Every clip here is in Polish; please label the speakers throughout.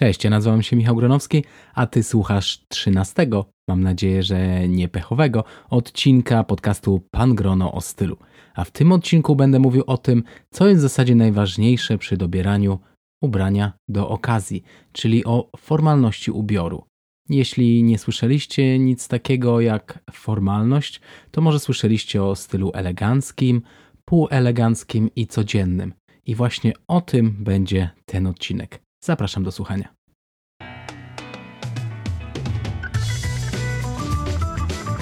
Speaker 1: Cześć, ja nazywam się Michał Gronowski, a ty słuchasz 13, mam nadzieję, że nie pechowego, odcinka podcastu Pan Grono o stylu. A w tym odcinku będę mówił o tym, co jest w zasadzie najważniejsze przy dobieraniu ubrania do okazji, czyli o formalności ubioru. Jeśli nie słyszeliście nic takiego jak formalność, to może słyszeliście o stylu eleganckim, półeleganckim i codziennym. I właśnie o tym będzie ten odcinek. Zapraszam do słuchania.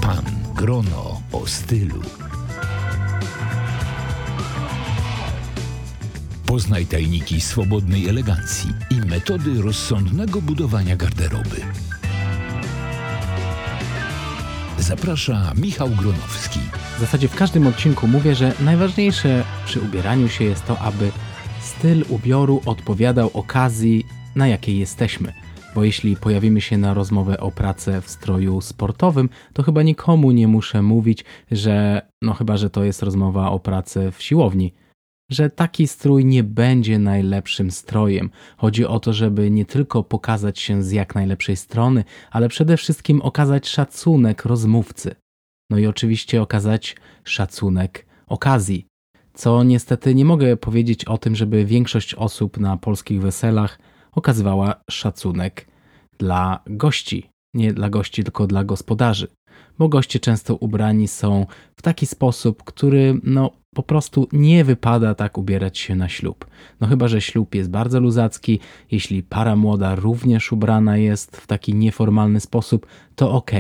Speaker 2: Pan Grono o stylu. Poznaj tajniki swobodnej elegancji i metody rozsądnego budowania garderoby. Zaprasza Michał Gronowski.
Speaker 1: W zasadzie w każdym odcinku mówię, że najważniejsze przy ubieraniu się jest to, aby styl ubioru odpowiadał okazji, na jakiej jesteśmy. Bo jeśli pojawimy się na rozmowę o pracę w stroju sportowym, to chyba nikomu nie muszę mówić, że no chyba, że to jest rozmowa o pracę w siłowni, że taki strój nie będzie najlepszym strojem. Chodzi o to, żeby nie tylko pokazać się z jak najlepszej strony, ale przede wszystkim okazać szacunek rozmówcy. No i oczywiście okazać szacunek okazji co niestety nie mogę powiedzieć o tym, żeby większość osób na polskich weselach okazywała szacunek dla gości. Nie dla gości, tylko dla gospodarzy. Bo goście często ubrani są w taki sposób, który no, po prostu nie wypada tak ubierać się na ślub. No chyba, że ślub jest bardzo luzacki, jeśli para młoda również ubrana jest w taki nieformalny sposób, to ok.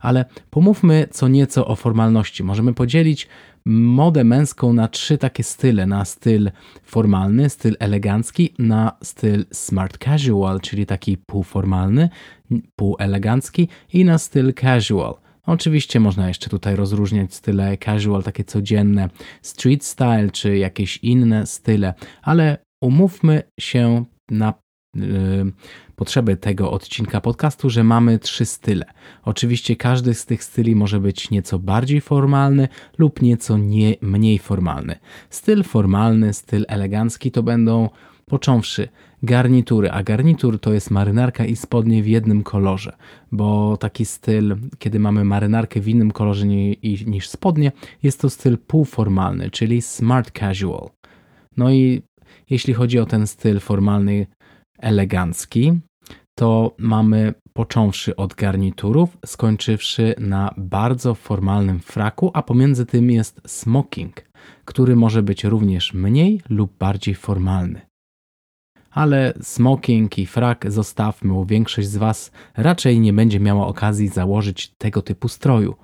Speaker 1: Ale pomówmy co nieco o formalności. Możemy podzielić modę męską na trzy takie style. Na styl formalny, styl elegancki, na styl smart casual, czyli taki półformalny, półelegancki i na styl casual. Oczywiście można jeszcze tutaj rozróżniać style casual, takie codzienne, street style czy jakieś inne style, ale umówmy się na potrzeby tego odcinka podcastu, że mamy trzy style. Oczywiście każdy z tych styli może być nieco bardziej formalny lub nieco nie, mniej formalny. Styl formalny, styl elegancki to będą począwszy garnitury, a garnitur to jest marynarka i spodnie w jednym kolorze, bo taki styl, kiedy mamy marynarkę w innym kolorze niż spodnie, jest to styl półformalny, czyli smart casual. No i jeśli chodzi o ten styl formalny, elegancki, to mamy począwszy od garniturów, skończywszy na bardzo formalnym fraku, a pomiędzy tym jest smoking, który może być również mniej lub bardziej formalny. Ale smoking i frak zostawmy, bo większość z Was raczej nie będzie miała okazji założyć tego typu stroju.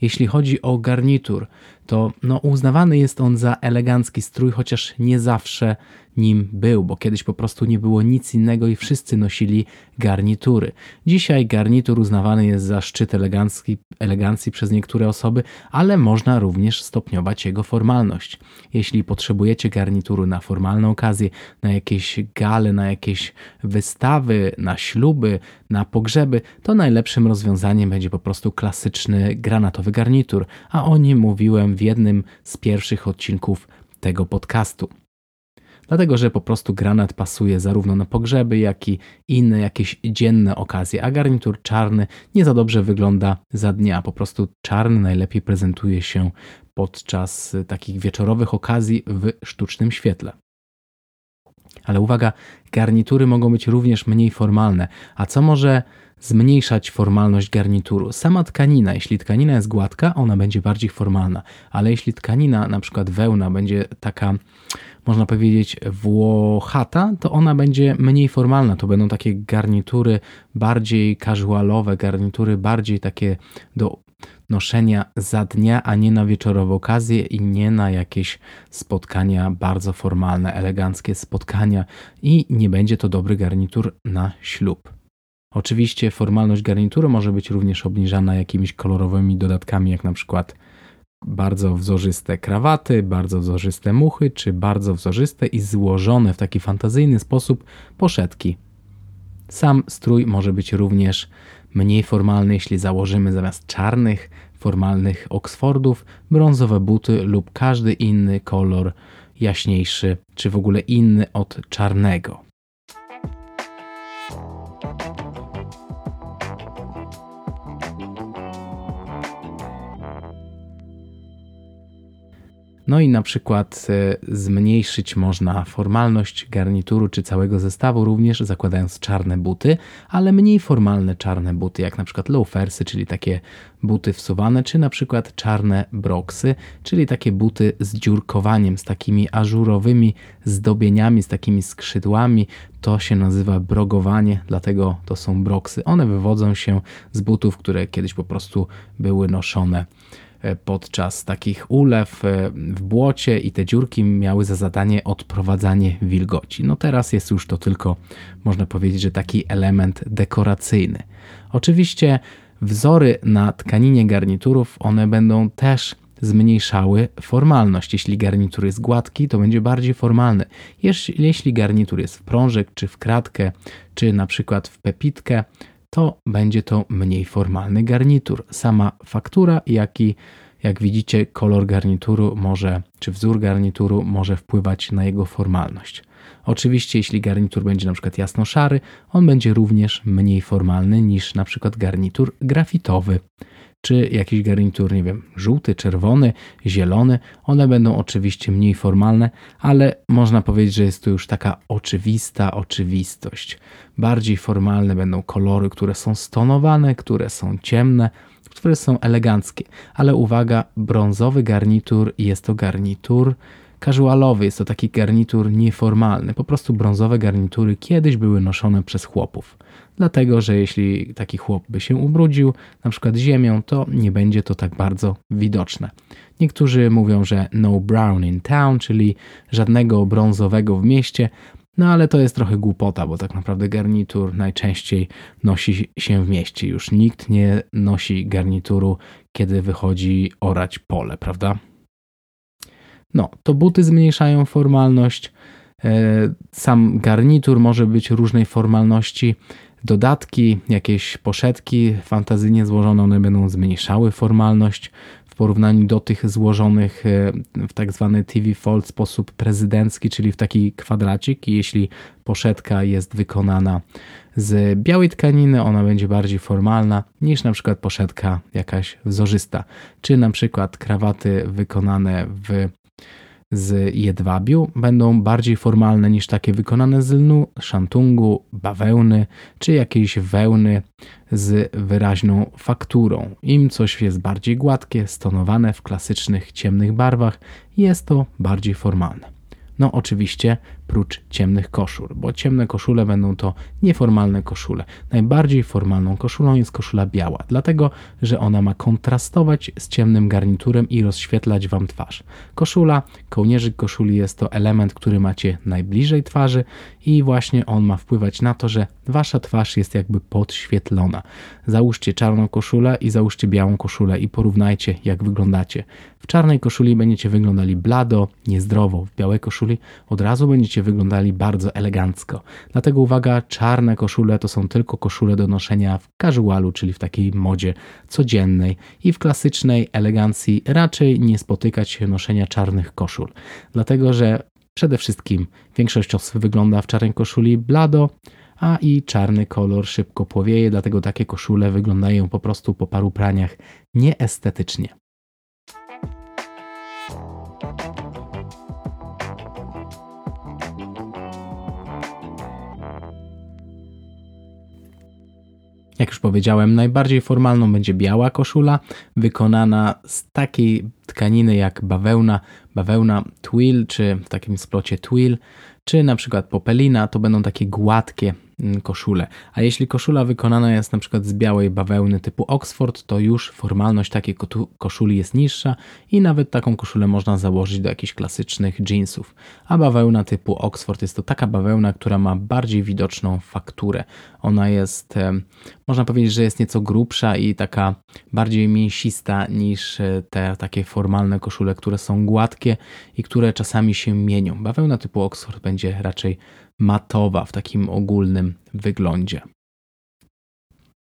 Speaker 1: Jeśli chodzi o garnitur, to no, uznawany jest on za elegancki strój, chociaż nie zawsze nim był, bo kiedyś po prostu nie było nic innego i wszyscy nosili garnitury. Dzisiaj garnitur uznawany jest za szczyt elegancki, elegancji przez niektóre osoby, ale można również stopniować jego formalność. Jeśli potrzebujecie garnituru na formalne okazje, na jakieś gale, na jakieś wystawy, na śluby, na pogrzeby, to najlepszym rozwiązaniem będzie po prostu klasyczny granatowy garnitur, a o nim mówiłem w jednym z pierwszych odcinków tego podcastu dlatego że po prostu granat pasuje zarówno na pogrzeby, jak i inne jakieś dzienne okazje, a garnitur czarny nie za dobrze wygląda za dnia. Po prostu czarny najlepiej prezentuje się podczas takich wieczorowych okazji w sztucznym świetle. Ale uwaga, garnitury mogą być również mniej formalne. A co może zmniejszać formalność garnituru? Sama tkanina, jeśli tkanina jest gładka, ona będzie bardziej formalna, ale jeśli tkanina, na przykład wełna, będzie taka można powiedzieć, włochata, to ona będzie mniej formalna. To będą takie garnitury bardziej casualowe, garnitury bardziej takie do noszenia za dnia, a nie na wieczorowe okazje i nie na jakieś spotkania bardzo formalne, eleganckie spotkania i nie będzie to dobry garnitur na ślub. Oczywiście formalność garnituru może być również obniżana jakimiś kolorowymi dodatkami, jak na przykład bardzo wzorzyste krawaty, bardzo wzorzyste muchy, czy bardzo wzorzyste i złożone w taki fantazyjny sposób poszetki. Sam strój może być również mniej formalny, jeśli założymy zamiast czarnych, formalnych Oxfordów brązowe buty lub każdy inny kolor jaśniejszy, czy w ogóle inny od czarnego. No i na przykład e, zmniejszyć można formalność garnituru czy całego zestawu, również zakładając czarne buty, ale mniej formalne czarne buty, jak na przykład loafersy, czyli takie buty wsuwane, czy na przykład czarne broksy, czyli takie buty z dziurkowaniem, z takimi ażurowymi zdobieniami, z takimi skrzydłami. To się nazywa brogowanie, dlatego to są broksy. One wywodzą się z butów, które kiedyś po prostu były noszone podczas takich ulew e, w błocie i te dziurki miały za zadanie odprowadzanie wilgoci. No teraz jest już to tylko, można powiedzieć, że taki element dekoracyjny. Oczywiście wzory na tkaninie garniturów, one będą też zmniejszały formalność. Jeśli garnitur jest gładki, to będzie bardziej formalny. Jeśli garnitur jest w prążek, czy w kratkę, czy na przykład w pepitkę, to będzie to mniej formalny garnitur. Sama faktura, jak i jak widzicie, kolor garnituru może, czy wzór garnituru może wpływać na jego formalność. Oczywiście, jeśli garnitur będzie na przykład jasno-szary, on będzie również mniej formalny niż na przykład garnitur grafitowy czy jakiś garnitur, nie wiem, żółty, czerwony, zielony. One będą oczywiście mniej formalne, ale można powiedzieć, że jest to już taka oczywista oczywistość. Bardziej formalne będą kolory, które są stonowane, które są ciemne, które są eleganckie. Ale uwaga, brązowy garnitur jest to garnitur casualowy, jest to taki garnitur nieformalny. Po prostu brązowe garnitury kiedyś były noszone przez chłopów. Dlatego, że jeśli taki chłop by się ubrudził, na przykład ziemią, to nie będzie to tak bardzo widoczne. Niektórzy mówią, że no brown in town, czyli żadnego brązowego w mieście, no ale to jest trochę głupota, bo tak naprawdę garnitur najczęściej nosi się w mieście. Już nikt nie nosi garnituru, kiedy wychodzi orać pole, prawda? No, to buty zmniejszają formalność. E, sam garnitur może być różnej formalności. Dodatki, jakieś poszetki fantazyjnie złożone, one będą zmniejszały formalność w porównaniu do tych złożonych e, w tak zwany TV fold sposób prezydencki, czyli w taki kwadracik. Jeśli poszetka jest wykonana z białej tkaniny, ona będzie bardziej formalna niż na przykład poszetka jakaś wzorzysta, czy na przykład krawaty wykonane w z jedwabiu będą bardziej formalne niż takie wykonane z lnu, szantungu, bawełny czy jakiejś wełny z wyraźną fakturą. Im coś jest bardziej gładkie, stonowane w klasycznych ciemnych barwach, jest to bardziej formalne. No oczywiście prócz ciemnych koszul, bo ciemne koszule będą to nieformalne koszule. Najbardziej formalną koszulą jest koszula biała, dlatego że ona ma kontrastować z ciemnym garniturem i rozświetlać Wam twarz. Koszula, kołnierzyk koszuli jest to element, który macie najbliżej twarzy i właśnie on ma wpływać na to, że Wasza twarz jest jakby podświetlona. Załóżcie czarną koszulę i załóżcie białą koszulę i porównajcie jak wyglądacie. W czarnej koszuli będziecie wyglądali blado, niezdrowo, w białej koszuli od razu będziecie będziecie wyglądali bardzo elegancko. Dlatego uwaga, czarne koszule to są tylko koszule do noszenia w casualu, czyli w takiej modzie codziennej i w klasycznej elegancji raczej nie spotykać się noszenia czarnych koszul. Dlatego, że przede wszystkim większość osób wygląda w czarnej koszuli blado, a i czarny kolor szybko płowieje, dlatego takie koszule wyglądają po prostu po paru praniach nieestetycznie. Jak już powiedziałem, najbardziej formalną będzie biała koszula, wykonana z takiej tkaniny jak bawełna, bawełna twill, czy w takim splocie twill, czy na przykład popelina, to będą takie gładkie mm, koszule. A jeśli koszula wykonana jest na przykład z białej bawełny typu Oxford, to już formalność takiej koszuli jest niższa i nawet taką koszulę można założyć do jakichś klasycznych jeansów. A bawełna typu Oxford jest to taka bawełna, która ma bardziej widoczną fakturę. Ona jest, można powiedzieć, że jest nieco grubsza i taka bardziej mięsista niż e, te takie formalne koszule, które są gładkie i które czasami się mienią. Bawełna typu Oxford będzie raczej matowa w takim ogólnym wyglądzie.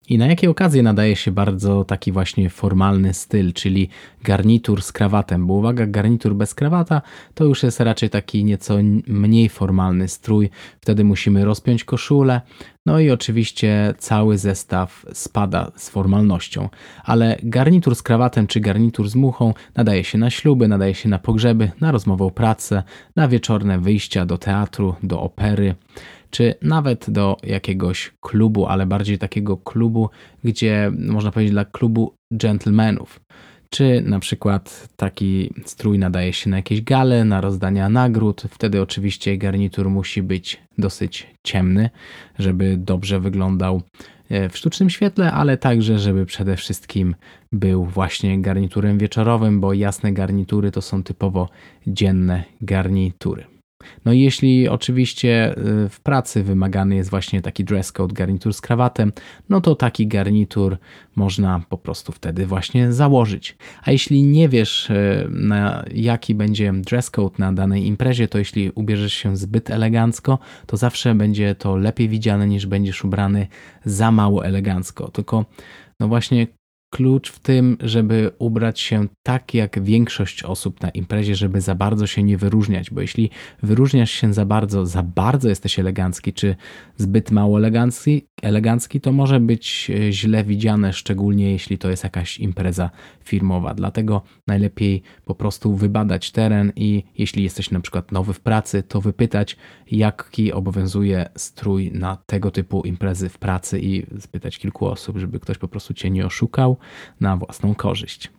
Speaker 1: I na jakie okazje nadaje się bardzo taki właśnie formalny styl, czyli garnitur z krawatem? Bo uwaga, garnitur bez krawata to już jest raczej taki nieco mniej formalny strój. Wtedy musimy rozpiąć koszulę. No i oczywiście cały zestaw spada z formalnością. Ale garnitur z krawatem czy garnitur z muchą nadaje się na śluby, nadaje się na pogrzeby, na rozmową pracę, na wieczorne wyjścia do teatru, do opery czy nawet do jakiegoś klubu, ale bardziej takiego klubu, gdzie można powiedzieć dla klubu gentlemanów. Czy na przykład taki strój nadaje się na jakieś gale, na rozdania nagród. Wtedy oczywiście garnitur musi być dosyć ciemny, żeby dobrze wyglądał e, w sztucznym świetle, ale także, żeby przede wszystkim był właśnie garniturem wieczorowym, bo jasne garnitury to są typowo dzienne garnitury. No i jeśli oczywiście y, w pracy wymagany jest właśnie taki dress code, garnitur z krawatem, no to taki garnitur można po prostu wtedy właśnie założyć. A jeśli nie wiesz, y, na jaki będzie dress code na danej imprezie, to jeśli ubierzesz się zbyt elegancko, to zawsze będzie to lepiej widziane niż będziesz ubrany za mało elegancko. Tylko no właśnie klucz w tym, żeby ubrać się tak jak większość osób na imprezie, żeby za bardzo się nie wyróżniać, bo jeśli wyróżniasz się za bardzo, za bardzo jesteś elegancki, czy zbyt mało elegancki, elegancki, to może być e, źle widziane, szczególnie jeśli to jest jakaś impreza firmowa. Dlatego najlepiej po prostu wybadać teren i jeśli jesteś na przykład nowy w pracy, to wypytać, jaki obowiązuje strój na tego typu imprezy w pracy i spytać kilku osób, żeby ktoś po prostu cię nie oszukał na własną korzyść.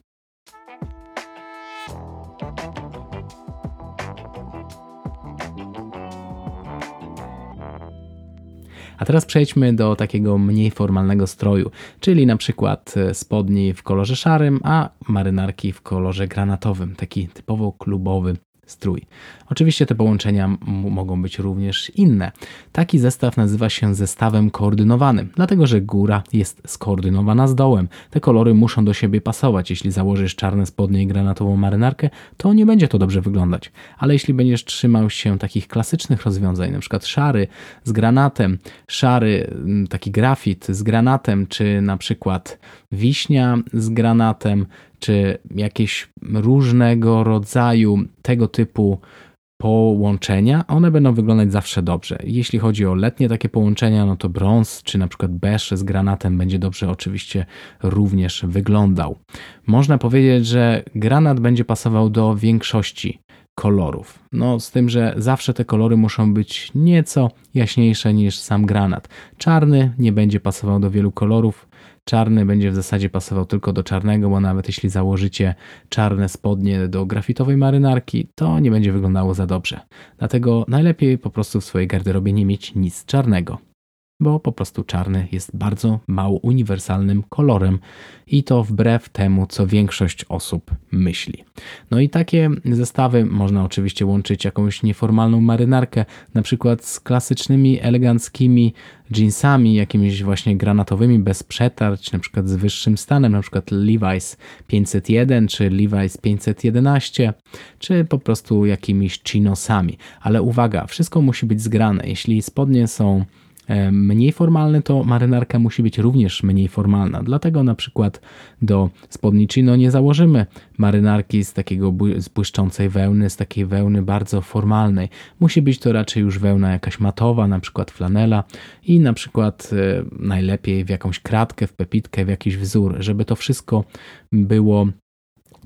Speaker 1: A teraz przejdźmy do takiego mniej formalnego stroju, czyli na przykład e, spodni w kolorze szarym, a marynarki w kolorze granatowym, taki typowo klubowy strój. Oczywiście te połączenia mogą być również inne. Taki zestaw nazywa się zestawem koordynowanym, dlatego że góra jest skoordynowana z dołem. Te kolory muszą do siebie pasować. Jeśli założysz czarne spodnie i granatową marynarkę, to nie będzie to dobrze wyglądać. Ale jeśli będziesz trzymał się takich klasycznych rozwiązań, przykład szary z granatem, szary taki grafit z granatem, czy na przykład wiśnia z granatem, czy jakieś różnego rodzaju tego typu połączenia, one będą wyglądać zawsze dobrze. Jeśli chodzi o letnie takie połączenia, no to brąz czy na przykład beż z granatem będzie dobrze oczywiście również wyglądał. Można powiedzieć, że granat będzie pasował do większości kolorów. No, z tym, że zawsze te kolory muszą być nieco jaśniejsze niż sam granat. Czarny nie będzie pasował do wielu kolorów, Czarny będzie w zasadzie pasował tylko do czarnego, bo nawet jeśli założycie czarne spodnie do grafitowej marynarki, to nie będzie wyglądało za dobrze. Dlatego najlepiej po prostu w swojej garderobie nie mieć nic czarnego bo po prostu czarny jest bardzo mało uniwersalnym kolorem i to wbrew temu, co większość osób myśli. No i takie zestawy można oczywiście łączyć jakąś nieformalną marynarkę, na przykład z klasycznymi, eleganckimi jeansami, jakimiś właśnie granatowymi, bez przetarć, na przykład z wyższym stanem, na przykład Levi's 501 czy Levi's 511, czy po prostu jakimiś chinosami. Ale uwaga, wszystko musi być zgrane. Jeśli spodnie są mniej formalny, to marynarka musi być również mniej formalna. Dlatego na przykład do spodni chino nie założymy marynarki z takiego z błyszczącej wełny, z takiej wełny bardzo formalnej. Musi być to raczej już wełna jakaś matowa, na przykład flanela i na przykład e, najlepiej w jakąś kratkę, w pepitkę, w jakiś wzór, żeby to wszystko było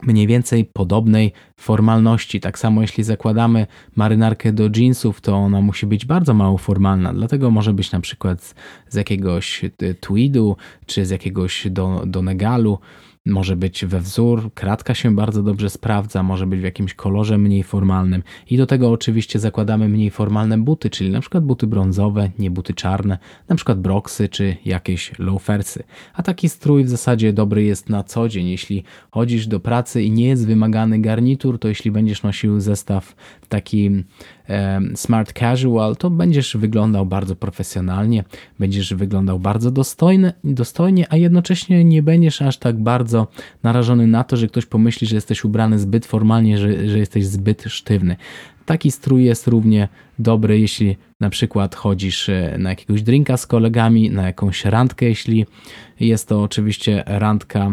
Speaker 1: mniej więcej podobnej formalności. Tak samo jeśli zakładamy marynarkę do jeansów, to ona musi być bardzo mało formalna, dlatego może być na przykład z, jakiegoś tweedu czy z jakiegoś do, do negalu może być we wzór, kratka się bardzo dobrze sprawdza, może być w jakimś kolorze mniej formalnym i do tego oczywiście zakładamy mniej formalne buty, czyli na przykład buty brązowe, nie buty czarne, na przykład broksy czy jakieś loafersy. A taki strój w zasadzie dobry jest na co dzień. Jeśli chodzisz do pracy i nie jest wymagany garnitur, to jeśli będziesz nosił zestaw taki smart casual, to będziesz wyglądał bardzo profesjonalnie, będziesz wyglądał bardzo dostojny, dostojnie, a jednocześnie nie będziesz aż tak bardzo narażony na to, że ktoś pomyśli, że jesteś ubrany zbyt formalnie, że, że jesteś zbyt sztywny. Taki strój jest równie dobry, jeśli na przykład chodzisz e, na jakiegoś drinka z kolegami, na jakąś randkę, jeśli jest to oczywiście randka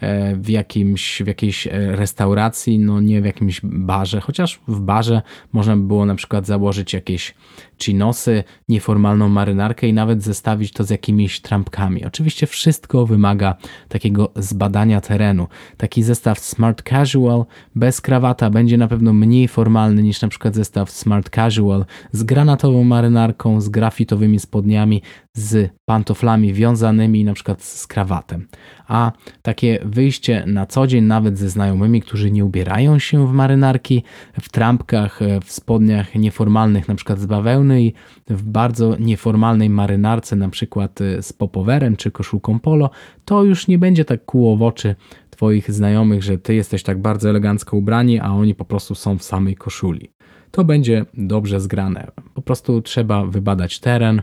Speaker 1: e, w, jakimś, w jakiejś e, restauracji, no nie w jakimś barze, chociaż w barze można by było na przykład założyć jakieś chinosy, nieformalną marynarkę i nawet zestawić to z jakimiś trampkami. Oczywiście wszystko wymaga takiego zbadania terenu. Taki zestaw smart casual bez krawata będzie na pewno mniej formalny niż na przykład zestaw smart casual z granatową marynarką, z grafitowymi spodniami, z pantoflami wiązanymi, na przykład z krawatem. A takie wyjście na co dzień, nawet ze znajomymi, którzy nie ubierają się w marynarki, w trampkach, w spodniach nieformalnych, na przykład z bawełny i w bardzo nieformalnej marynarce, na przykład z popowerem czy koszulką polo, to już nie będzie tak kłuło w oczy Twoich znajomych, że Ty jesteś tak bardzo elegancko ubrani, a oni po prostu są w samej koszuli to będzie dobrze zgrane. Po prostu trzeba wybadać teren,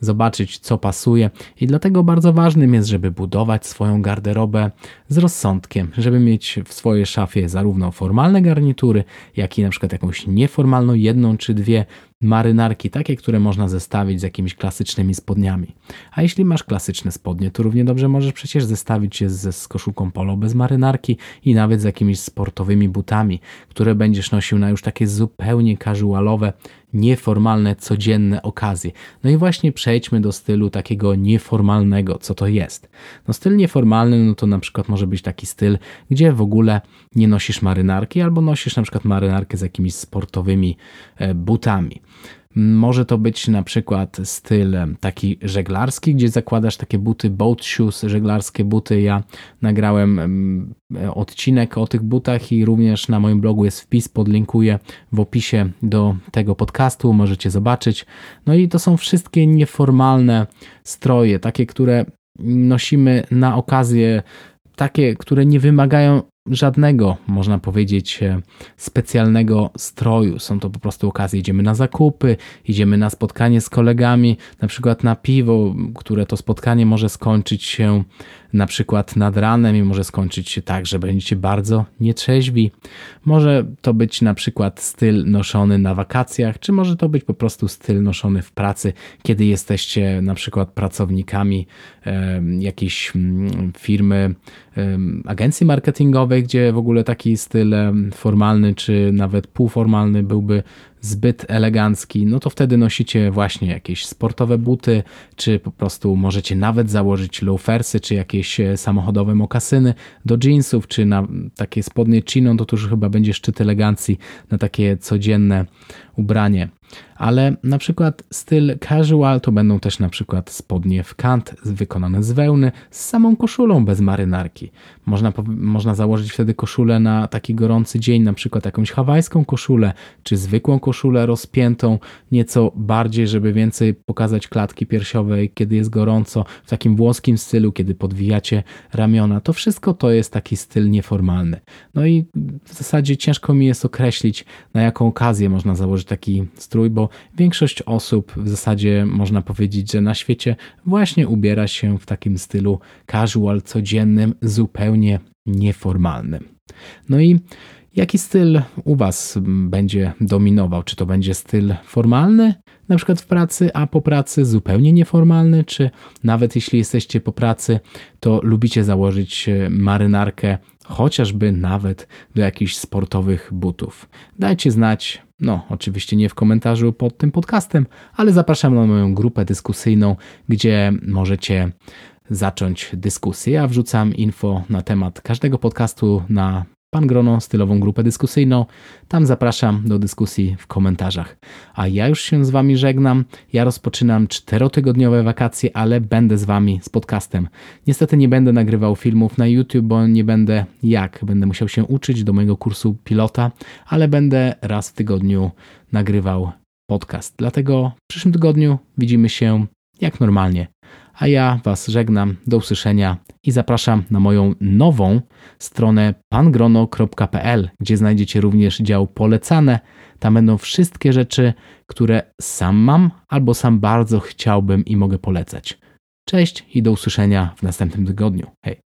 Speaker 1: zobaczyć co pasuje i dlatego bardzo ważnym jest, żeby budować swoją garderobę z rozsądkiem, żeby mieć w swojej szafie zarówno formalne garnitury, jak i na przykład jakąś nieformalną jedną czy dwie marynarki, takie, które można zestawić z jakimiś klasycznymi spodniami. A jeśli masz klasyczne spodnie, to równie dobrze możesz przecież zestawić je z, z koszulką polo bez marynarki i nawet z jakimiś sportowymi butami, które będziesz nosił na już takie zupełnie casualowe, nieformalne, codzienne okazje. No i właśnie przejdźmy do stylu takiego nieformalnego, co to jest. No styl nieformalny, no to na przykład może być taki styl, gdzie w ogóle nie nosisz marynarki albo nosisz na przykład marynarkę z jakimiś sportowymi e, butami. Może to być na przykład styl taki żeglarski, gdzie zakładasz takie buty boat shoes, żeglarskie buty. Ja nagrałem odcinek o tych butach i również na moim blogu jest wpis, podlinkuję w opisie do tego podcastu, możecie zobaczyć. No i to są wszystkie nieformalne stroje, takie, które nosimy na okazję, takie, które nie wymagają żadnego, można powiedzieć, e, specjalnego stroju. Są to po prostu okazje. Idziemy na zakupy, idziemy na spotkanie z kolegami, na przykład na piwo, które to spotkanie może skończyć się na przykład nad ranem i może skończyć się tak, że będziecie bardzo nietrzeźwi. Może to być na przykład styl noszony na wakacjach, czy może to być po prostu styl noszony w pracy, kiedy jesteście na przykład pracownikami e, jakiejś mm, firmy, e, agencji marketingowej, gdzie w ogóle taki styl formalny, czy nawet półformalny byłby zbyt elegancki, no to wtedy nosicie właśnie jakieś sportowe buty, czy po prostu możecie nawet założyć loafersy, czy jakieś e, samochodowe mokasyny do jeansów, czy na takie spodnie chino, to już chyba będzie szczyt elegancji na takie codzienne ubranie ale na przykład styl casual to będą też na przykład spodnie w kant wykonane z wełny z samą koszulą bez marynarki. Można, można założyć wtedy koszulę na taki gorący dzień, na przykład jakąś hawajską koszulę, czy zwykłą koszulę rozpiętą nieco bardziej, żeby więcej pokazać klatki piersiowej, kiedy jest gorąco, w takim włoskim stylu, kiedy podwijacie ramiona. To wszystko to jest taki styl nieformalny. No i w zasadzie ciężko mi jest określić, na jaką okazję można założyć taki strój, bo większość osób w zasadzie można powiedzieć, że na świecie właśnie ubiera się w takim stylu casual, codziennym, zupełnie nieformalnym. No i jaki styl u Was będzie dominował? Czy to będzie styl formalny, na przykład w pracy, a po pracy zupełnie nieformalny, czy nawet jeśli jesteście po pracy, to lubicie założyć e, marynarkę, chociażby nawet do jakichś sportowych butów? Dajcie znać no, oczywiście nie w komentarzu pod tym podcastem, ale zapraszam na moją grupę dyskusyjną, gdzie możecie zacząć dyskusję. Ja wrzucam info na temat każdego podcastu na Pan Grono, stylową grupę dyskusyjną. Tam zapraszam do dyskusji w komentarzach. A ja już się z Wami żegnam. Ja rozpoczynam czterotygodniowe wakacje, ale będę z Wami z podcastem. Niestety nie będę nagrywał filmów na YouTube, bo nie będę jak. Będę musiał się uczyć do mojego kursu pilota, ale będę raz w tygodniu nagrywał podcast. Dlatego w przyszłym tygodniu widzimy się jak normalnie a ja Was żegnam. Do usłyszenia i zapraszam na moją nową stronę pangrono.pl, gdzie znajdziecie również dział polecane. Tam będą wszystkie rzeczy, które sam mam albo sam bardzo chciałbym i mogę polecać. Cześć i do usłyszenia w następnym tygodniu. Hej!